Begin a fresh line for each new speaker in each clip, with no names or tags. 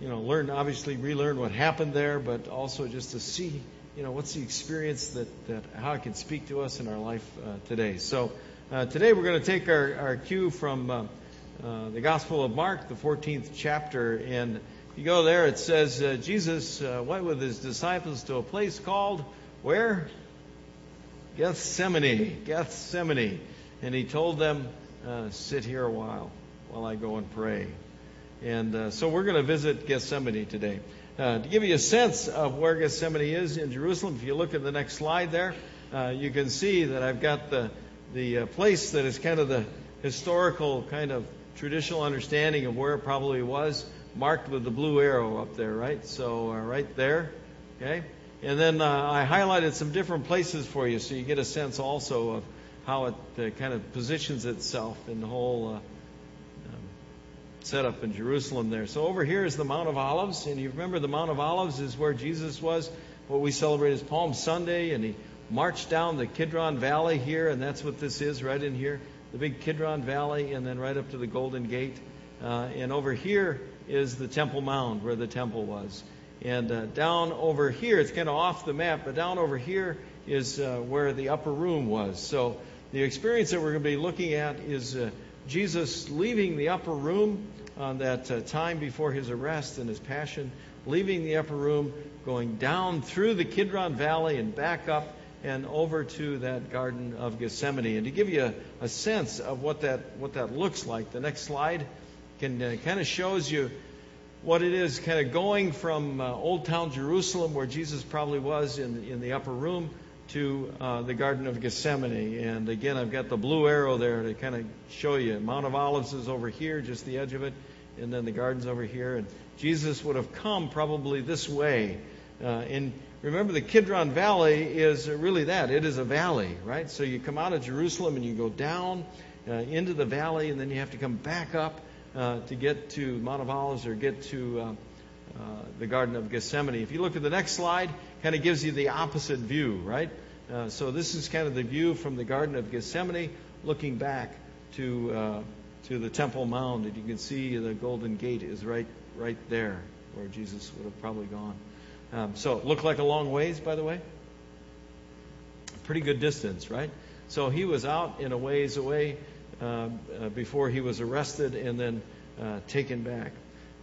you know, learn, obviously relearn what happened there, but also just to see, you know, what's the experience that, that how it can speak to us in our life uh, today. So uh, today we're going to take our, our cue from uh, uh, the Gospel of Mark, the 14th chapter, and if you go there, it says uh, Jesus uh, went with his disciples to a place called where? Gethsemane. Gethsemane. And he told them, sit here a while while I go and pray. And uh, so we're going to visit Gethsemane today. Uh, to give you a sense of where Gethsemane is in Jerusalem, if you look at the next slide there, uh, you can see that I've got the, the uh, place that is kind of the historical, kind of traditional understanding of where it probably was, marked with the blue arrow up there, right? So, uh, right there, okay? And then uh, I highlighted some different places for you so you get a sense also of how it kind of positions itself in the whole set up in Jerusalem there. So over here is the Mount of Olives, and you remember the Mount of Olives is where Jesus was, what we celebrate as Palm Sunday, and he marched down the Kidron Valley here, and that's what this is right in here, the big Kidron Valley, and then right up to the Golden Gate. Uh, and over here is the Temple Mount where the temple was. And uh, down over here, it's kind of off the map, but down over here is uh, where the upper room was. So the experience that we're going to be looking at is uh, Jesus leaving the upper room on that uh, time before his arrest and his passion, leaving the upper room, going down through the Kidron Valley and back up and over to that Garden of Gethsemane. And to give you a, a sense of what that what that looks like, the next slide can uh, kind of shows you what it is, kind of going from uh, Old Town Jerusalem, where Jesus probably was in in the upper room, to uh, the Garden of Gethsemane. And again, I've got the blue arrow there to kind of show you. Mount of Olives is over here, just the edge of it, and then the garden's over here. And Jesus would have come probably this way. Uh, and remember, the Kidron Valley is really that it is a valley, right? So you come out of Jerusalem and you go down uh, into the valley, and then you have to come back up uh, to get to Mount of Olives or get to. Uh, uh, the Garden of Gethsemane. If you look at the next slide, kind of gives you the opposite view, right? Uh, so this is kind of the view from the Garden of Gethsemane, looking back to uh, to the Temple Mount, and you can see the Golden Gate is right right there where Jesus would have probably gone. Um, so it looked like a long ways, by the way. Pretty good distance, right? So he was out in a ways away uh, uh before he was arrested and then uh, taken back.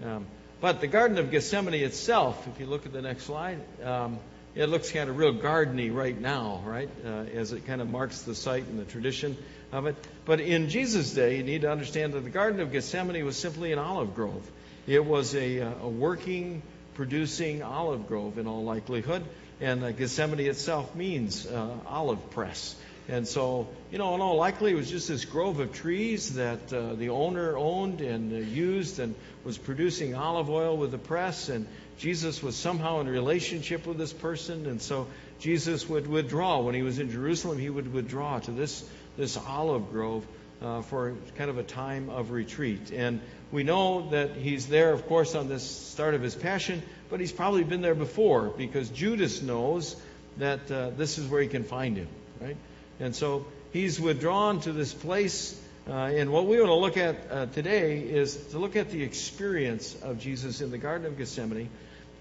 Um, but the Garden of Gethsemane itself, if you look at the next slide, um, it looks kind of real gardeny right now, right? Uh, as it kind of marks the site and the tradition of it. But in Jesus' day, you need to understand that the Garden of Gethsemane was simply an olive grove. It was a, uh, a working, producing olive grove in all likelihood. And uh, Gethsemane itself means uh, olive press. And so, you know, in all likely, it was just this grove of trees that uh, the owner owned and uh, used and was producing olive oil with the press. And Jesus was somehow in relationship with this person. And so Jesus would withdraw. When he was in Jerusalem, he would withdraw to this, this olive grove uh, for kind of a time of retreat. And we know that he's there, of course, on this start of his passion, but he's probably been there before because Judas knows that uh, this is where he can find him, right? And so he's withdrawn to this place. Uh, and what we want to look at uh, today is to look at the experience of Jesus in the Garden of Gethsemane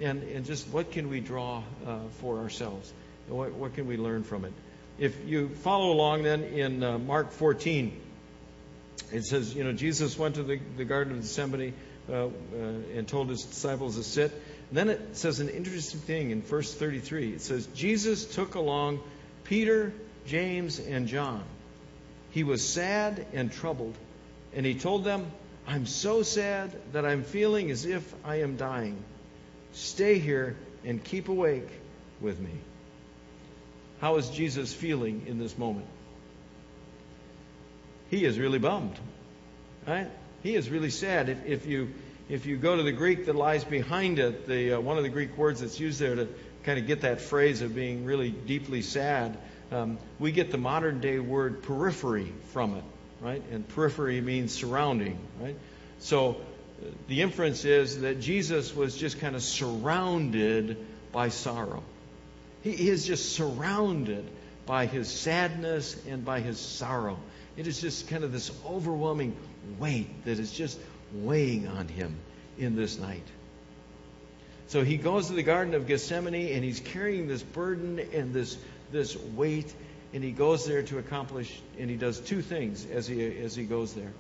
and, and just what can we draw uh, for ourselves? What, what, can we learn from it? If you follow along then in uh, Mark 14, it says, you know, Jesus went to the, the Garden of Gethsemane uh, uh, and told his disciples to sit. And then it says an interesting thing in verse 33. It says, Jesus took along Peter, James, and John. He was sad and troubled, and he told them, I'm so sad that I'm feeling as if I am dying. Stay here and keep awake with me. How is Jesus feeling in this moment? He is really bummed. Right? He is really sad. If, if you if you go to the Greek that lies behind it, the uh, one of the Greek words that's used there to kind of get that phrase of being really deeply sad um, we get the modern day word periphery from it, right? And periphery means surrounding, right? So the inference is that Jesus was just kind of surrounded by sorrow. He, is just surrounded by his sadness and by his sorrow. It is just kind of this overwhelming weight that is just weighing on him in this night. So he goes to the Garden of Gethsemane and he's carrying this burden and this, this weight, and he goes there to accomplish, and he does two things as he, as he goes there.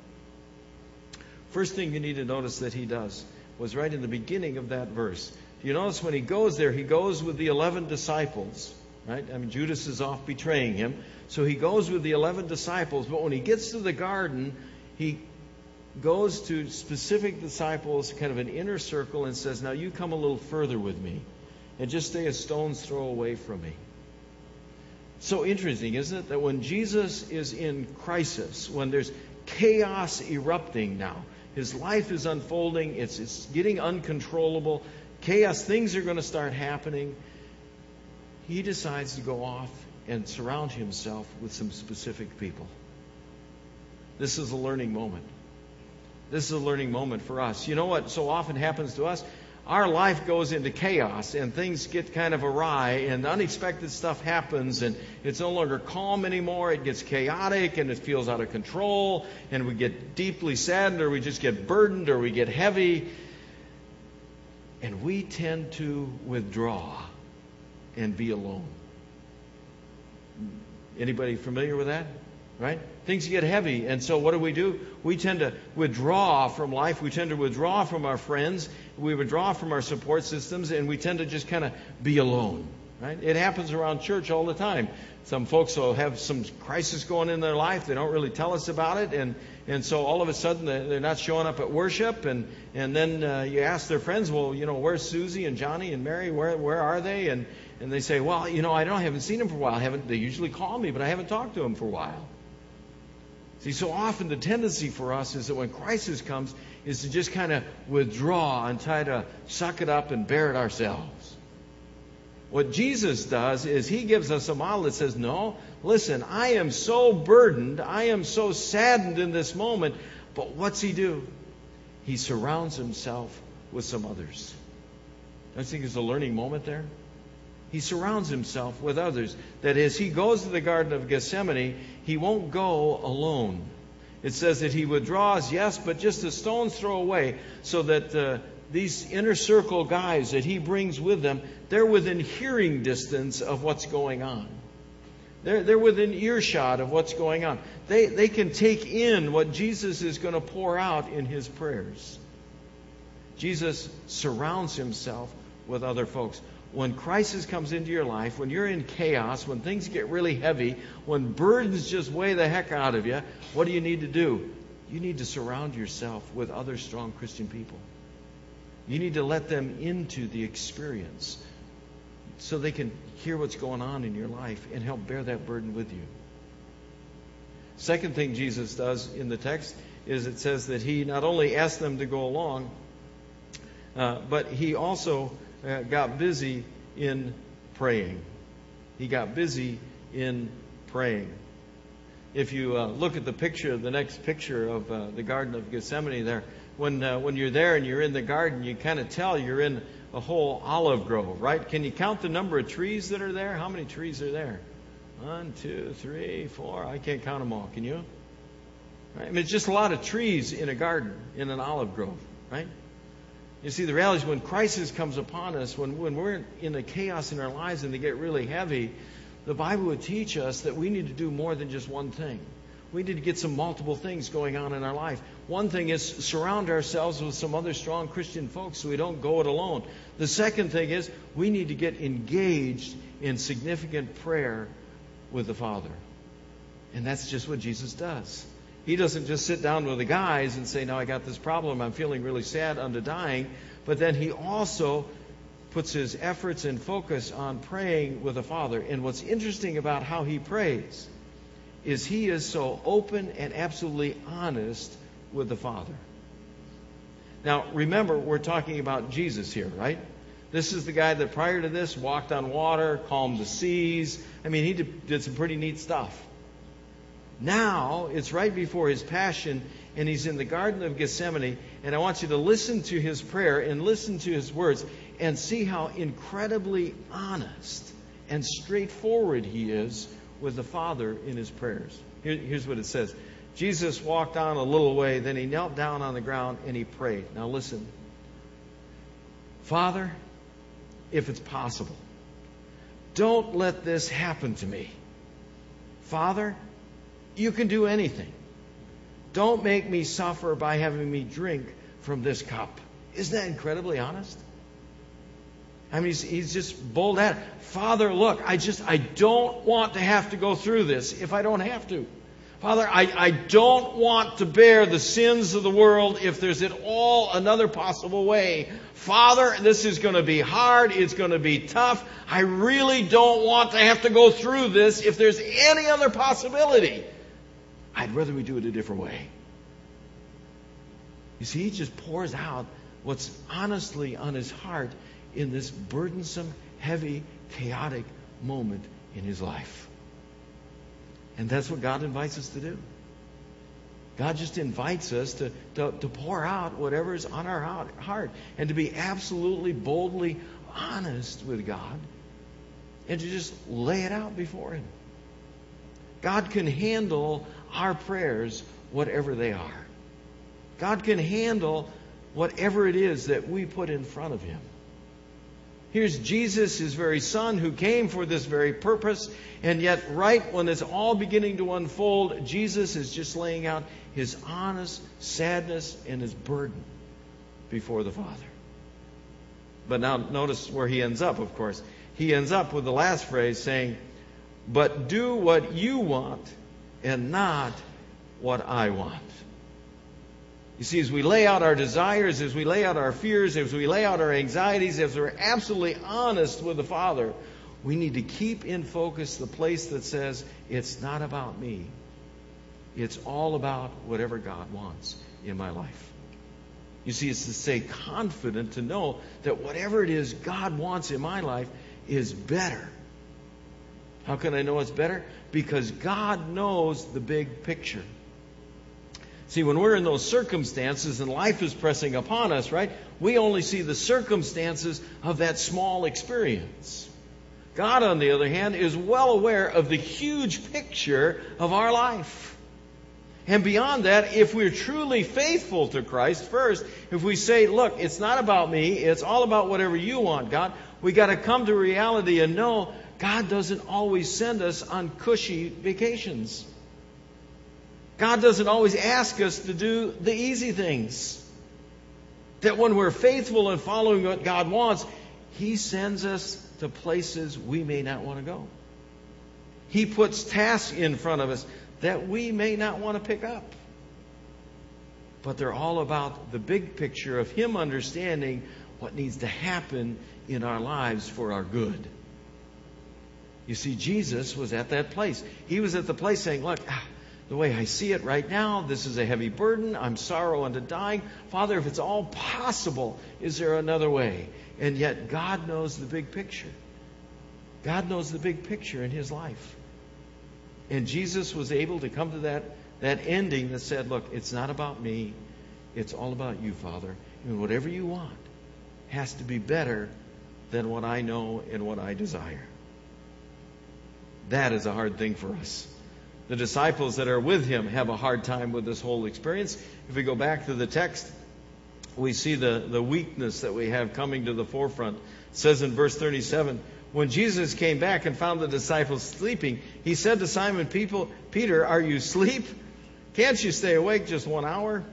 First thing you need to notice that he does was right in the beginning of that verse. You notice when he goes there, he goes with the 11 disciples, right? I mean, Judas is off betraying him. So he goes with the 11 disciples, but when he gets to the garden, he goes to specific disciples, kind of an inner circle, and says, Now you come a little further with me and just stay a stone's throw away from me. So interesting, isn't it? That when Jesus is in crisis, when there's chaos erupting now, his life is unfolding, it's, it's getting uncontrollable, chaos, things are going to start happening. He decides to go off and surround himself with some specific people. This is a learning moment. This is a learning moment for us. You know what so often happens to us? Our life goes into chaos and things get kind of awry and unexpected stuff happens and it's no longer calm anymore. It gets chaotic and it feels out of control and we get deeply saddened or we just get burdened or we get heavy. And we tend to withdraw and be alone. Anybody familiar with that? Right? Things get heavy. And so what do we do? We tend to withdraw from life. We tend to withdraw from our friends. We withdraw from our support systems and we tend to just kind of be alone. Right? It happens around church all the time. Some folks will have some crisis going in their life. They don't really tell us about it, and and so all of a sudden they're not showing up at worship, and and then uh, you ask their friends, well, you know, where's Susie and Johnny and Mary? Where where are they? And and they say, well, you know, I don't I haven't seen them for a while. I haven't. They usually call me, but I haven't talked to them for a while. See, so often the tendency for us is that when crisis comes, is to just kind of withdraw and try to suck it up and bear it ourselves. What Jesus does is he gives us a model that says, No, listen, I am so burdened, I am so saddened in this moment, but what's he do? He surrounds himself with some others. I think there's a learning moment there. He surrounds himself with others. That as he goes to the Garden of Gethsemane, he won't go alone. It says that he withdraws, yes, but just a stone's throw away, so that uh, these inner circle guys that he brings with them, they're within hearing distance of what's going on. They're, they're within earshot of what's going on. They, they can take in what Jesus is going to pour out in his prayers. Jesus surrounds himself with other folks. When crisis comes into your life, when you're in chaos, when things get really heavy, when burdens just weigh the heck out of you, what do you need to do? You need to surround yourself with other strong Christian people. You need to let them into the experience so they can hear what's going on in your life and help bear that burden with you. Second thing Jesus does in the text is it says that he not only asked them to go along, uh, but he also got busy in praying. He got busy in praying. If you uh, look at the picture, the next picture of uh, the Garden of Gethsemane there, when uh, when you're there and you're in the garden, you kind of tell you're in a whole olive grove, right? Can you count the number of trees that are there? How many trees are there? One, two, three, four. I can't count them all. Can you? Right? I mean, it's just a lot of trees in a garden, in an olive grove, right? You see, the reality is when crisis comes upon us, when, when we're in the chaos in our lives and they get really heavy, the Bible would teach us that we need to do more than just one thing. We need to get some multiple things going on in our life. One thing is surround ourselves with some other strong Christian folks so we don't go it alone. The second thing is we need to get engaged in significant prayer with the Father. And that's just what Jesus does. He doesn't just sit down with the guys and say, Now I got this problem, I'm feeling really sad unto dying. But then he also puts his efforts and focus on praying with the Father. And what's interesting about how he prays is he is so open and absolutely honest with the Father. Now, remember, we're talking about Jesus here, right? This is the guy that prior to this walked on water, calmed the seas. I mean, he did, did some pretty neat stuff. Now, it's right before his passion, and he's in the Garden of Gethsemane, and I want you to listen to his prayer and listen to his words and see how incredibly honest and straightforward he is with the Father in his prayers. Here, here's what it says Jesus walked on a little way, then he knelt down on the ground and he prayed. Now listen. Father, if it's possible. Don't let this happen to me. Father, you can do anything. Don't make me suffer by having me drink from this cup. Isn't that incredibly honest? I mean, he's, he's just bold at it. Father, look, I just, I don't want to have to go through this if I don't have to. Father, I, I don't want to bear the sins of the world if there's at all another possible way. Father, this is going to be hard. It's going to be tough. I really don't want to have to go through this if there's any other possibility. I'd rather we do it a different way. You see, he just pours out what's honestly on his heart in this burdensome, heavy, chaotic moment in his life. And that's what God invites us to do. God just invites us to, to, to pour out whatever is on our heart and to be absolutely boldly honest with God and to just lay it out before Him. God can handle our prayers, whatever they are. God can handle whatever it is that we put in front of Him. Here's Jesus, his very son, who came for this very purpose, and yet, right when it's all beginning to unfold, Jesus is just laying out his honest sadness and his burden before the Father. But now, notice where he ends up, of course. He ends up with the last phrase saying, But do what you want and not what I want. You see, as we lay out our desires, as we lay out our fears, as we lay out our anxieties, as we're absolutely honest with the Father, we need to keep in focus the place that says, it's not about me. It's all about whatever God wants in my life. You see, it's to stay confident to know that whatever it is God wants in my life is better. How can I know it's better? Because God knows the big picture. See, when we're in those circumstances and life is pressing upon us, right, we only see the circumstances of that small experience. God, on the other hand, is well aware of the huge picture of our life. And beyond that, if we're truly faithful to Christ first, if we say, look, it's not about me, it's all about whatever you want, God, we got to come to reality and know God doesn't always send us on cushy vacations. God doesn't always ask us to do the easy things. That when we're faithful in following what God wants, He sends us to places we may not want to go. He puts tasks in front of us that we may not want to pick up. But they're all about the big picture of Him understanding what needs to happen in our lives for our good. You see, Jesus was at that place. He was at the place saying, Look, ah, the way I see it right now, this is a heavy burden. I'm sorrow unto dying. Father, if it's all possible, is there another way? And yet, God knows the big picture. God knows the big picture in his life. And Jesus was able to come to that, that ending that said, Look, it's not about me, it's all about you, Father. And whatever you want has to be better than what I know and what I desire. That is a hard thing for us the disciples that are with him have a hard time with this whole experience. If we go back to the text, we see the, the weakness that we have coming to the forefront. It says in verse 37 When Jesus came back and found the disciples sleeping, he said to Simon People, Peter, Are you asleep? Can't you stay awake just one hour?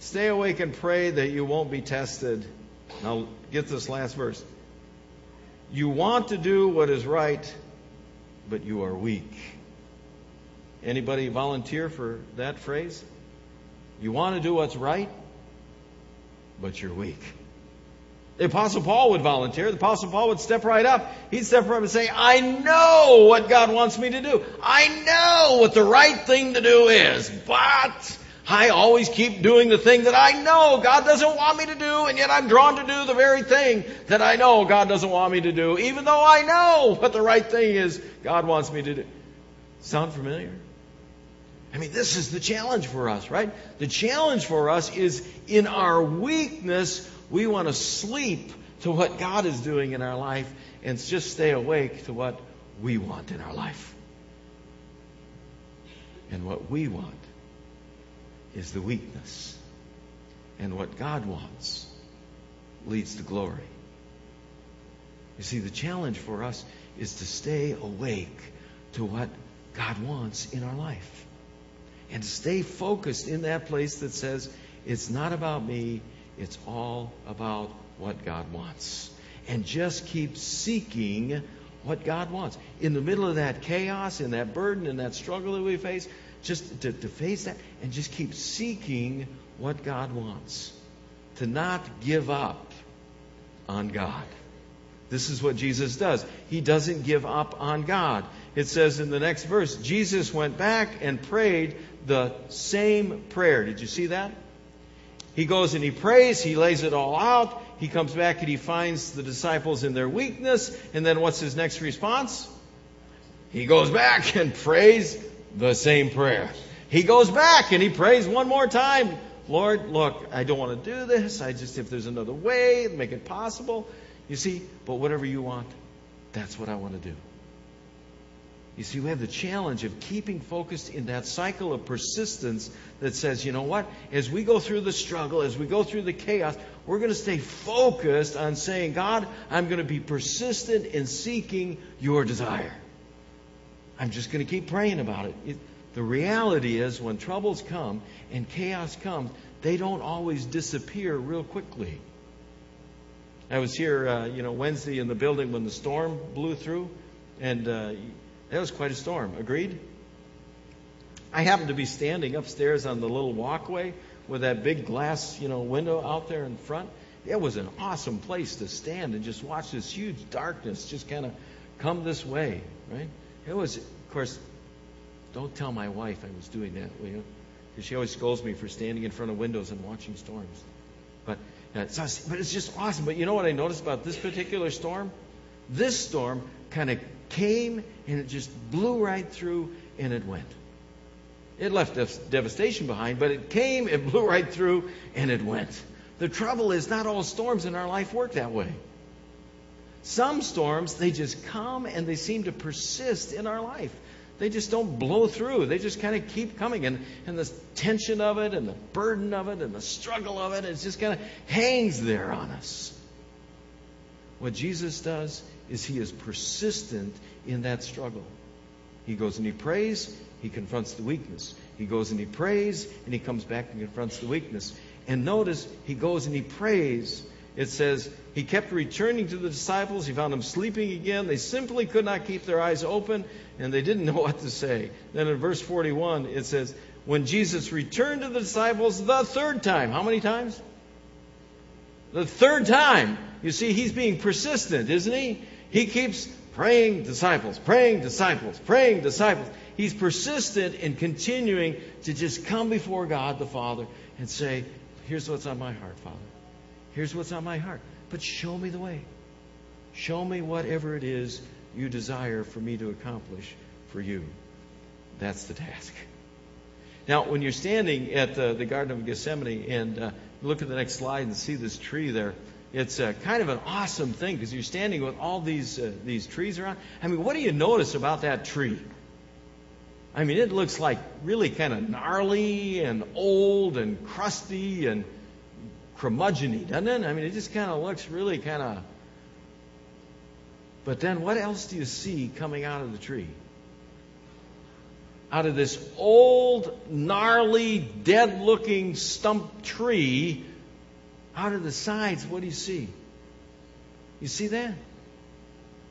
Stay awake and pray that you won't be tested. Now, get this last verse. You want to do what is right, but you are weak. Anybody volunteer for that phrase? You want to do what's right, but you're weak. The Apostle Paul would volunteer. The Apostle Paul would step right up. He'd step right up and say, I know what God wants me to do. I know what the right thing to do is, but I always keep doing the thing that I know God doesn't want me to do, and yet I'm drawn to do the very thing that I know God doesn't want me to do, even though I know what the right thing is God wants me to do. Sound familiar? I mean, this is the challenge for us, right? The challenge for us is in our weakness, we want to sleep to what God is doing in our life and just stay awake to what we want in our life. And what we want is the weakness. And what God wants leads to glory. You see, the challenge for us is to stay awake to what God wants in our life. And to stay focused in that place that says, it's not about me, it's all about what God wants. And just keep seeking what God wants. In the middle of that chaos in that burden in that struggle that we face, just to, to face that and just keep seeking what God wants. To not give up on God. This is what Jesus does. He doesn't give up on God. It says in the next verse, Jesus went back and prayed the same prayer. Did you see that? He goes and he prays, he lays it all out, he comes back and he finds the disciples in their weakness, and then what's his next response? He goes back and prays the same prayer. He goes back and he prays one more time. Lord, look, I don't want to do this. I just, if there's another way, make it possible. You see, but whatever you want, that's what I want to do. You see, we have the challenge of keeping focused in that cycle of persistence that says, you know what? As we go through the struggle, as we go through the chaos, we're going to stay focused on saying, God, I'm going to be persistent in seeking your desire. I'm just going to keep praying about it. it the reality is, when troubles come and chaos comes, they don't always disappear real quickly. I was here, uh, you know, Wednesday in the building when the storm blew through, and uh, that was quite a storm. Agreed? I happened to be standing upstairs on the little walkway with that big glass, you know, window out there in front. It was an awesome place to stand and just watch this huge darkness just kind of come this way, right? It was, of course, don't tell my wife I was doing that, will you? Because she always scolds me for standing in front of windows and watching storms. But, but it's just awesome. But you know what I noticed about this particular storm? This storm kind of came and it just blew right through and it went. It left devastation behind, but it came, it blew right through, and it went. The trouble is, not all storms in our life work that way. Some storms, they just come and they seem to persist in our life. They just don't blow through. They just kind of keep coming. And, and the tension of it, and the burden of it, and the struggle of it, it just kind of hangs there on us. What Jesus does is he is persistent in that struggle. He goes and he prays, he confronts the weakness. He goes and he prays, and he comes back and confronts the weakness. And notice, he goes and he prays. It says, he kept returning to the disciples. He found them sleeping again. They simply could not keep their eyes open, and they didn't know what to say. Then in verse 41, it says, when Jesus returned to the disciples the third time, how many times? The third time. You see, he's being persistent, isn't he? He keeps praying disciples, praying disciples, praying disciples. He's persistent in continuing to just come before God the Father and say, Here's what's on my heart, Father. Here's what's on my heart. But show me the way. Show me whatever it is you desire for me to accomplish for you. That's the task. Now, when you're standing at the, the Garden of Gethsemane and uh, look at the next slide and see this tree there, it's uh, kind of an awesome thing because you're standing with all these uh, these trees around. I mean, what do you notice about that tree? I mean, it looks like really kind of gnarly and old and crusty and curmudgeony, doesn't it? I mean, it just kind of looks really kind of. But then, what else do you see coming out of the tree? Out of this old, gnarly, dead-looking stump tree out of the sides, what do you see? You see that?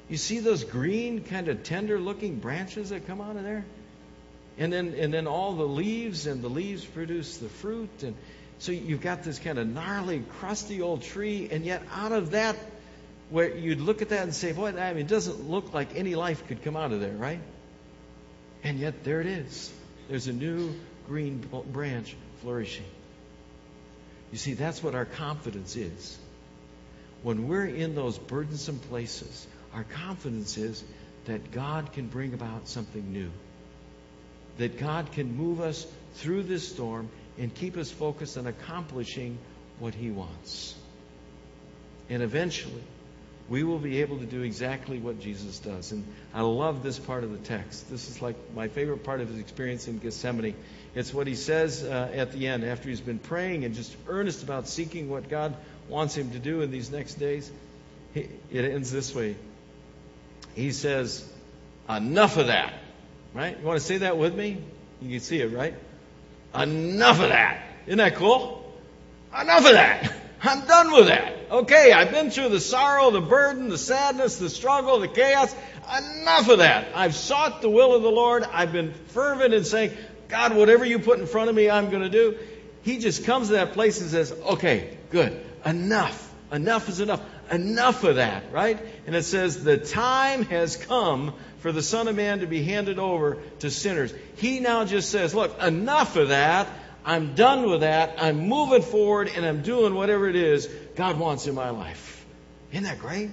You see those green, kind of tender looking branches that come out of there? And then and then all the leaves and the leaves produce the fruit and so you've got this kind of gnarly, crusty old tree, and yet out of that where you'd look at that and say, Boy, I mean it doesn't look like any life could come out of there, right? And yet there it is. There's a new green branch flourishing. You see, that's what our confidence is. When we're in those burdensome places, our confidence is that God can bring about something new. That God can move us through this storm and keep us focused on accomplishing what He wants. And eventually, we will be able to do exactly what Jesus does. And I love this part of the text. This is like my favorite part of his experience in Gethsemane. It's what he says uh, at the end after he's been praying and just earnest about seeking what God wants him to do in these next days. he, it ends this way. He says, Enough of that. Right? You want to say that with me? You can see it, right? Enough of that. Isn't that cool? Enough of that. I'm done with that. Okay, I've been through the sorrow, the burden, the sadness, the struggle, the chaos. Enough of that. I've sought the will of the Lord. I've been fervent in saying, God, whatever you put in front of me, I'm going to do. He just comes to that place and says, okay, good. Enough. Enough is enough. Enough of that, right? And it says, the time has come for the Son of Man to be handed over to sinners. He now just says, look, enough of that. I'm done with that. I'm moving forward and I'm doing whatever it is God wants in my life. Isn't that great?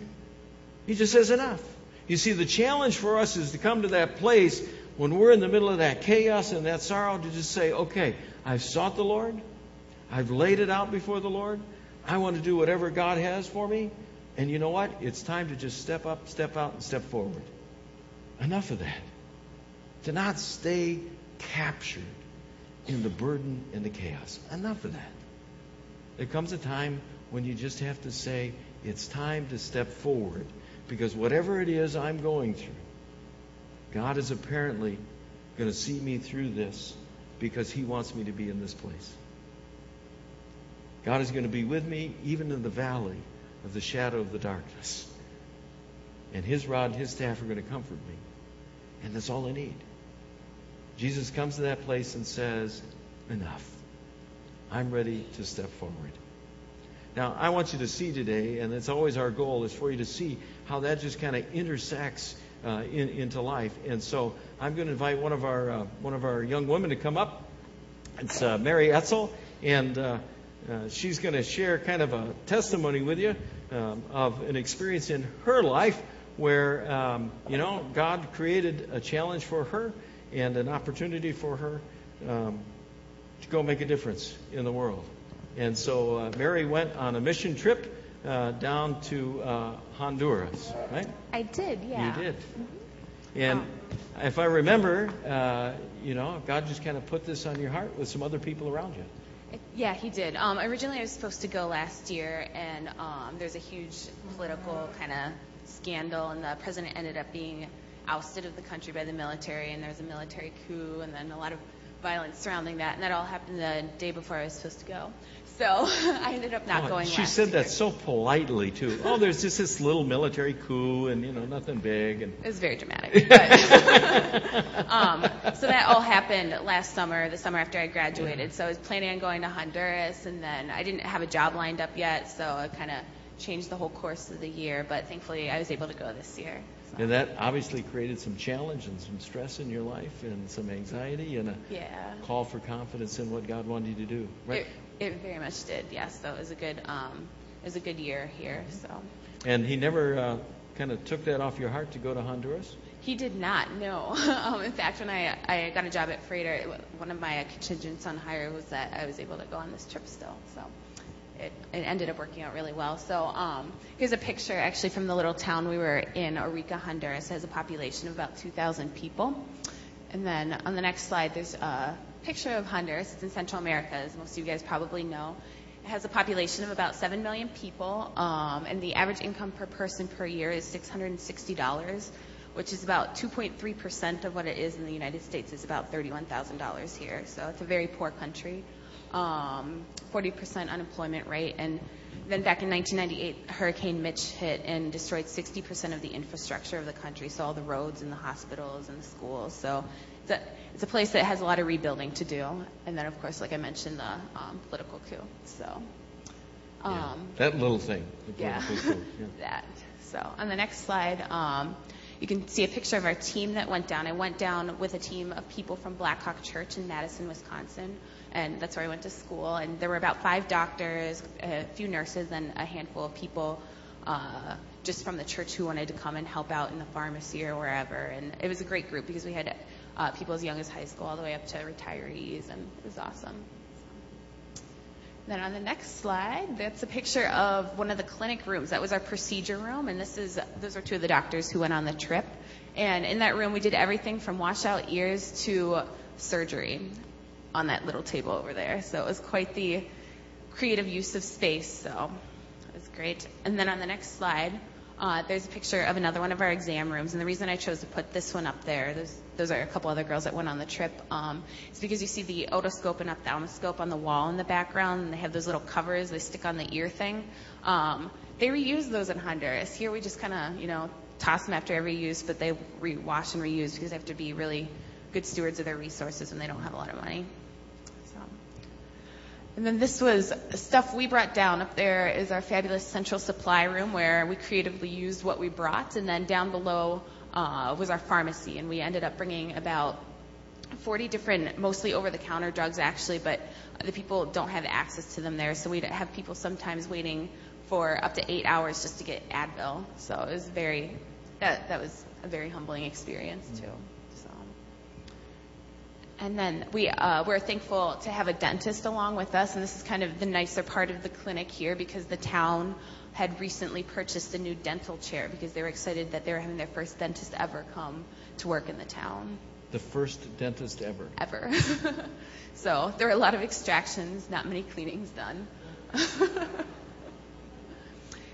He just says enough. You see, the challenge for us is to come to that place when we're in the middle of that chaos and that sorrow to just say, okay, I've sought the Lord. I've laid it out before the Lord. I want to do whatever God has for me. And you know what? It's time to just step up, step out, and step forward. Enough of that. To not stay captured in the burden and the chaos. Enough of that. There comes a time when you just have to say, it's time to step forward. Because whatever it is I'm going through, God is apparently going to see me through this because He wants me to be in this place. God is going to be with me even in the valley of the shadow of the darkness. And His rod and His staff are going to comfort me. And that's all I need. Jesus comes to that place and says, Enough. I'm ready to step forward. Now, I want you to see today, and it's always our goal, is for you to see how that just kind of intersects uh, in, into life. And so I'm going to invite one of our uh, one of our young women to come up. It's uh, Mary Etzel, and uh, uh, she's going to share kind of a testimony with you um, of an experience in her life where um, you know God created a challenge for her and an opportunity for her um, to go make a difference in the world. And so uh, Mary went on a mission trip uh, down to uh, Honduras, right?
I did, yeah.
You did. And if I remember, uh, you know, God just kind of put this on your heart with some other people around you.
Yeah, he did. Um, originally, I was supposed to go last year, and um, there's a huge political kind of scandal, and the president ended up being ousted of the country by the military, and there was a military coup, and then a lot of violence surrounding that, and that all happened the day before I was supposed to go. So I ended up not
Oh,
going.
she said
year.
that so politely too. Oh, there's just this little military coup, and you know nothing big, and
It was very dramatic. But, um, so that all happened last summer, the summer after I graduated. So I was planning on going to Honduras, and then I didn't have a job lined up yet, so I kind of changed the whole course of the year. But thankfully, I was able to go this year.
And that obviously created some challenge and some stress in your life, and some anxiety, and a
Yeah.
call for confidence in what God wanted you to do. Right?
It, it very much did. Yes. So it was a good, um, it was a good year here. So.
And He never uh, kind of took that off your heart to go to Honduras.
He did not, no. um, in fact, when I, I got a job at Freighter, one of my contingents on hire was that I was able to go on this trip still. So it, it ended up working out really well. So um, here's a picture actually from the little town we were in, Orica, Honduras. It has a population of about 2,000 people. And then on the next slide, there's a picture of Honduras. It's in Central America, as most of you guys probably know. It has a population of about 7 million people, um, and the average income per person per year is $660, which is about 2.3% of what it is in the United States. It's about $31,000 here. So it's a very poor country. Um, 40% unemployment rate, and then back in 1998, Hurricane Mitch hit and destroyed 60% of the infrastructure of the country, so all the roads and the hospitals and the schools. So it's a, it's a place that has a lot of rebuilding to do. And then, of course, like I mentioned, the um, political coup. So,
Yeah.
um,
That little thing.
yeah,
coup, yeah.
that. So on the next slide, um, you can see a picture of our team that went down. I went down with a team of people from Blackhawk Church in Madison, Wisconsin, and that's where I went to school. And there were about five doctors, a few nurses, and a handful of people uh, just from the church who wanted to come and help out in the pharmacy or wherever. And it was a great group because we had uh, people as young as high school all the way up to retirees, and it was awesome. Then on the next slide, that's a picture of one of the clinic rooms. That was our procedure room, and this is those are two of the doctors who went on the trip. And in that room, we did everything from wash out ears to surgery on that little table over there. So it was quite the creative use of space. So it was great. And then on the next slide, uh, there's a picture of another one of our exam rooms. And the reason I chose to put this one up there, those, those are a couple other girls that went on the trip, um, is because you see the otoscope and ophthalmoscope on the wall in the background, and they have those little covers they stick on the ear thing. Um, they reuse those in Honduras. Here we just kind of, you know, toss them after every use, but they re- wash and reuse because they have to be really good stewards of their resources and they don't have a lot of money. And then this was stuff we brought down. Up there is our fabulous central supply room where we creatively used what we brought. And then down below uh, was our pharmacy. And we ended up bringing about 40 different, mostly over the counter drugs actually, but the people don't have access to them there. So we'd have people sometimes waiting for up to eight hours just to get Advil. So it was very, that, that was a very humbling experience too. And then we, uh, we're thankful to have a dentist along with us, and this is kind of the nicer part of the clinic here because the town had recently purchased a new dental chair because they were excited that they were having their first dentist ever come to work in the town.
The first dentist ever.
Ever. so there were a lot of extractions, not many cleanings done.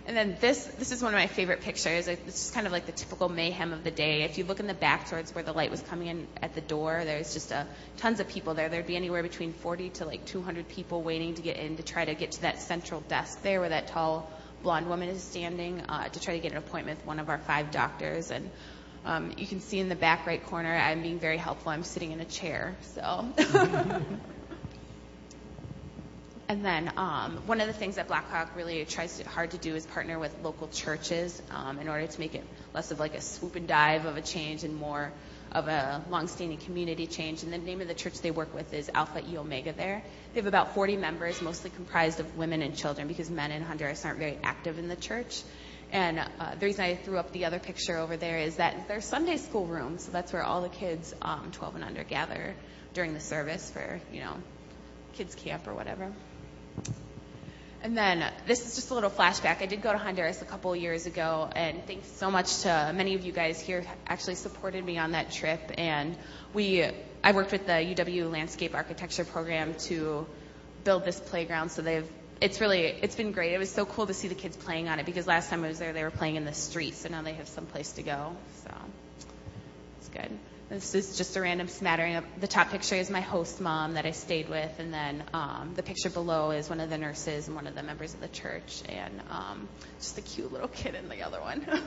And then this, this is one of my favorite pictures. It's just kind of like the typical mayhem of the day. If you look in the back towards where the light was coming in at the door, there's just a, tons of people there. There'd be anywhere between 40 to like 200 people waiting to get in to try to get to that central desk there where that tall blonde woman is standing uh, to try to get an appointment with one of our five doctors. And um, you can see in the back right corner, I'm being very helpful. I'm sitting in a chair. So. And then um, one of the things that Blackhawk really tries to, hard to do is partner with local churches um, in order to make it less of like a swoop and dive of a change and more of a long-standing community change. And the name of the church they work with is Alpha E Omega there. They have about 40 members, mostly comprised of women and children because men in Honduras aren't very active in the church. And uh, the reason I threw up the other picture over there is that their Sunday school room. So that's where all the kids, um, 12 and under, gather during the service for, you know, kids camp or whatever. And then this is just a little flashback. I did go to Honduras a couple years ago, and thanks so much to many of you guys here actually supported me on that trip. And we, I worked with the UW Landscape Architecture program to build this playground. So they've, it's really, it's been great. It was so cool to see the kids playing on it because last time I was there, they were playing in the street. So now they have some place to go. So it's good. This is just a random smattering. Of, the top picture is my host mom that I stayed with, and then um, the picture below is one of the nurses and one of the members of the church, and um, just a cute little kid in the other one.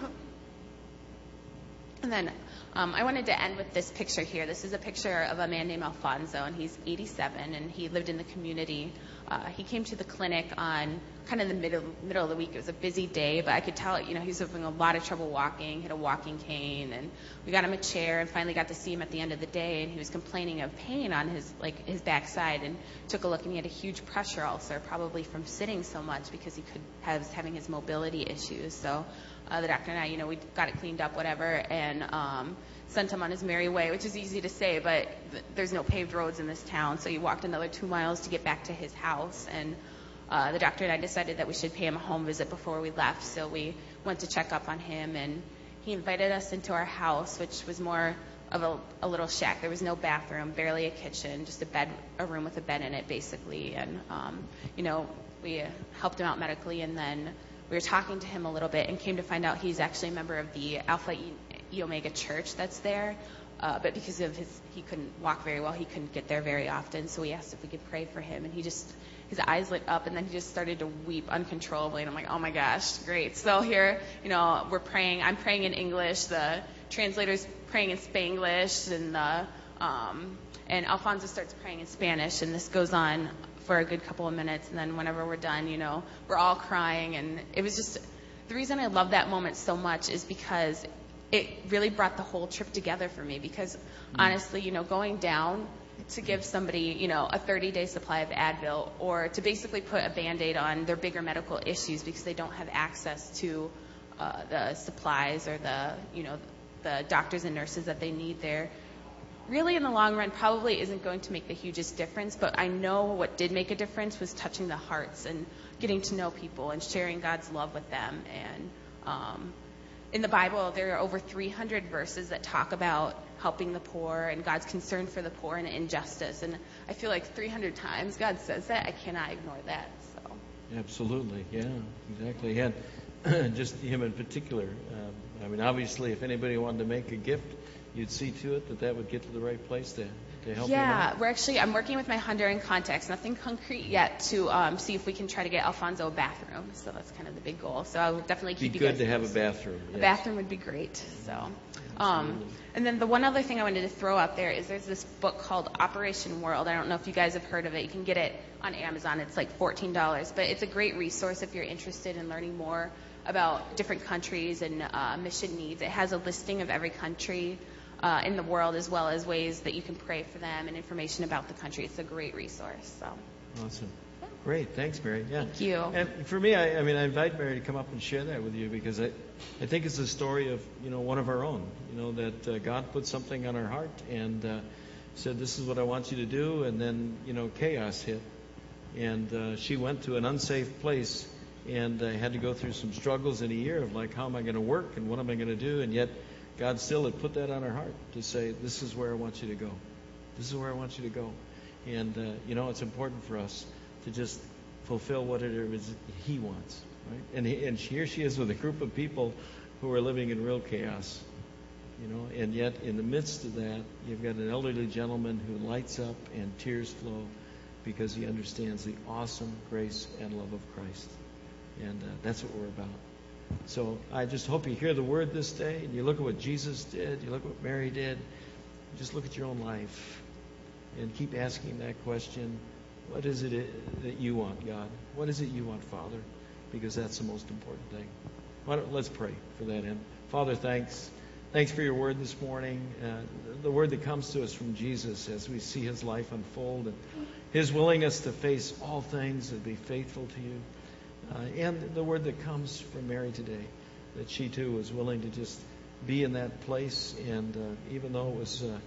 and then um, I wanted to end with this picture here. This is a picture of a man named Alfonso, and he's 87, and he lived in the community. Uh, he came to the clinic on kind of the middle middle of the week. It was a busy day, but I could tell, you know, he was having a lot of trouble walking. Had a walking cane, and we got him a chair, and finally got to see him at the end of the day, and he was complaining of pain on his like his backside, and took a look, and he had a huge pressure ulcer, probably from sitting so much because he could have having his mobility issues. So uh, the doctor and I, you know, we got it cleaned up, whatever, and um, sent him on his merry way, which is easy to say, but th- there's no paved roads in this town, so he walked another two miles to get back to his house, and uh, the doctor and I decided that we should pay him a home visit before we left, so we went to check up on him, and he invited us into our house, which was more of a, a little shack. There was no bathroom, barely a kitchen, just a bed, a room with a bed in it, basically, and um, you know, we helped him out medically, and then we were talking to him a little bit and came to find out he's actually a member of the Alpha E, Omega Church that's there. Uh, but because of his, he couldn't walk very well, he couldn't get there very often. So we asked if we could pray for him, and he just, his eyes lit up, and then he just started to weep uncontrollably. And I'm like, oh my gosh, great. So here, you know, we're praying. I'm praying in English. The translator's praying in Spanglish, and the, um, and Alfonso starts praying in Spanish, and this goes on for a good couple of minutes, and then whenever we're done, you know, we're all crying, and it was just the reason I love that moment so much is because it really brought the whole trip together for me. Because honestly, you know, going down to give somebody, you know, a 30-day supply of Advil, or to basically put a Band-Aid on their bigger medical issues because they don't have access to uh, the supplies or the, you know, the doctors and nurses that they need there really in the long run probably isn't going to make the hugest difference, but I know what did make a difference was touching the hearts and getting to know people and sharing God's love with them. And um, in the Bible, there are over 300 verses that talk about helping the poor and God's concern for the poor and injustice. And I feel like 300 times God says that. I cannot ignore that. So.
Absolutely, yeah, exactly. And just him in particular. Um, I mean, obviously, if anybody wanted to make a gift, you'd see to it that that would get to the right place to, to help
Yeah,
out.
we're actually, I'm working with my Honduran contacts, nothing concrete yet, to um, see if we can try to get Alfonso a bathroom. So that's kind of the big goal. So I'll definitely
Be
keep you
good
guys
to have a bathroom.
A bathroom would be great. So, um, and then the one other thing I wanted to throw out there is there's this book called Operation World. I don't know if you guys have heard of it. You can get it on Amazon. It's like $14, but it's a great resource if you're interested in learning more about different countries and uh, mission needs. It has a listing of every country uh, in the world as well as ways that you can pray for them and information about the country. It's a great resource. So,
Awesome. Great. Thanks, Mary. Yeah.
thank you.
And for me, I, I mean, I invite Mary to come up and share that with you because I, I think it's a story of, you know, one of our own. You know, that uh, God put something on her heart and uh, said, this is what I want you to do. And then, you know, chaos hit. And uh, she went to an unsafe place and uh, had to go through some struggles in a year of like, how am I going to work and what am I going to do? And yet, God still had put that on her heart to say, this is where I want you to go. This is where I want you to go. And, uh, you know, it's important for us to just fulfill what it is He wants, right? And, and here she is with a group of people who are living in real chaos, you know, and yet in the midst of that, you've got an elderly gentleman who lights up and tears flow because he understands the awesome grace and love of Christ. And uh, that's what we're about. So I just hope you hear the word this day and you look at what Jesus did, you look at what Mary did, just look at your own life and keep asking that question what is it that you want, God? What is it you want, Father? Because that's the most important thing. Why don't, let's pray for that end. Father, thanks. Thanks for your word this morning. Uh, the word that comes to us from Jesus as we see his life unfold and his willingness to face all things and be faithful to you. Uh, and the word that comes from Mary today, that she too was willing to just be in that place. And uh, even though it was uh,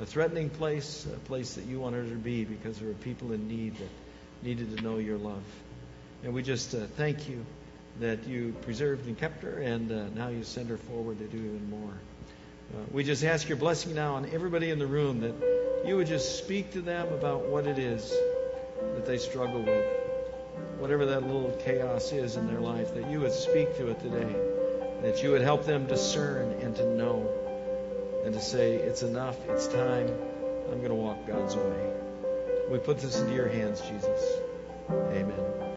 a threatening place, a place that you wanted her to be because there were people in need that needed to know your love. And we just uh, thank you that you preserved and kept her, and uh, now you send her forward to do even more. Uh, we just ask your blessing now on everybody in the room that you would just speak to them about what it is that they struggle with. Whatever that little chaos is in their life, that you would speak to it today. That you would help them discern and to know and to say, it's enough, it's time, I'm going to walk God's way. We put this into your hands, Jesus. Amen.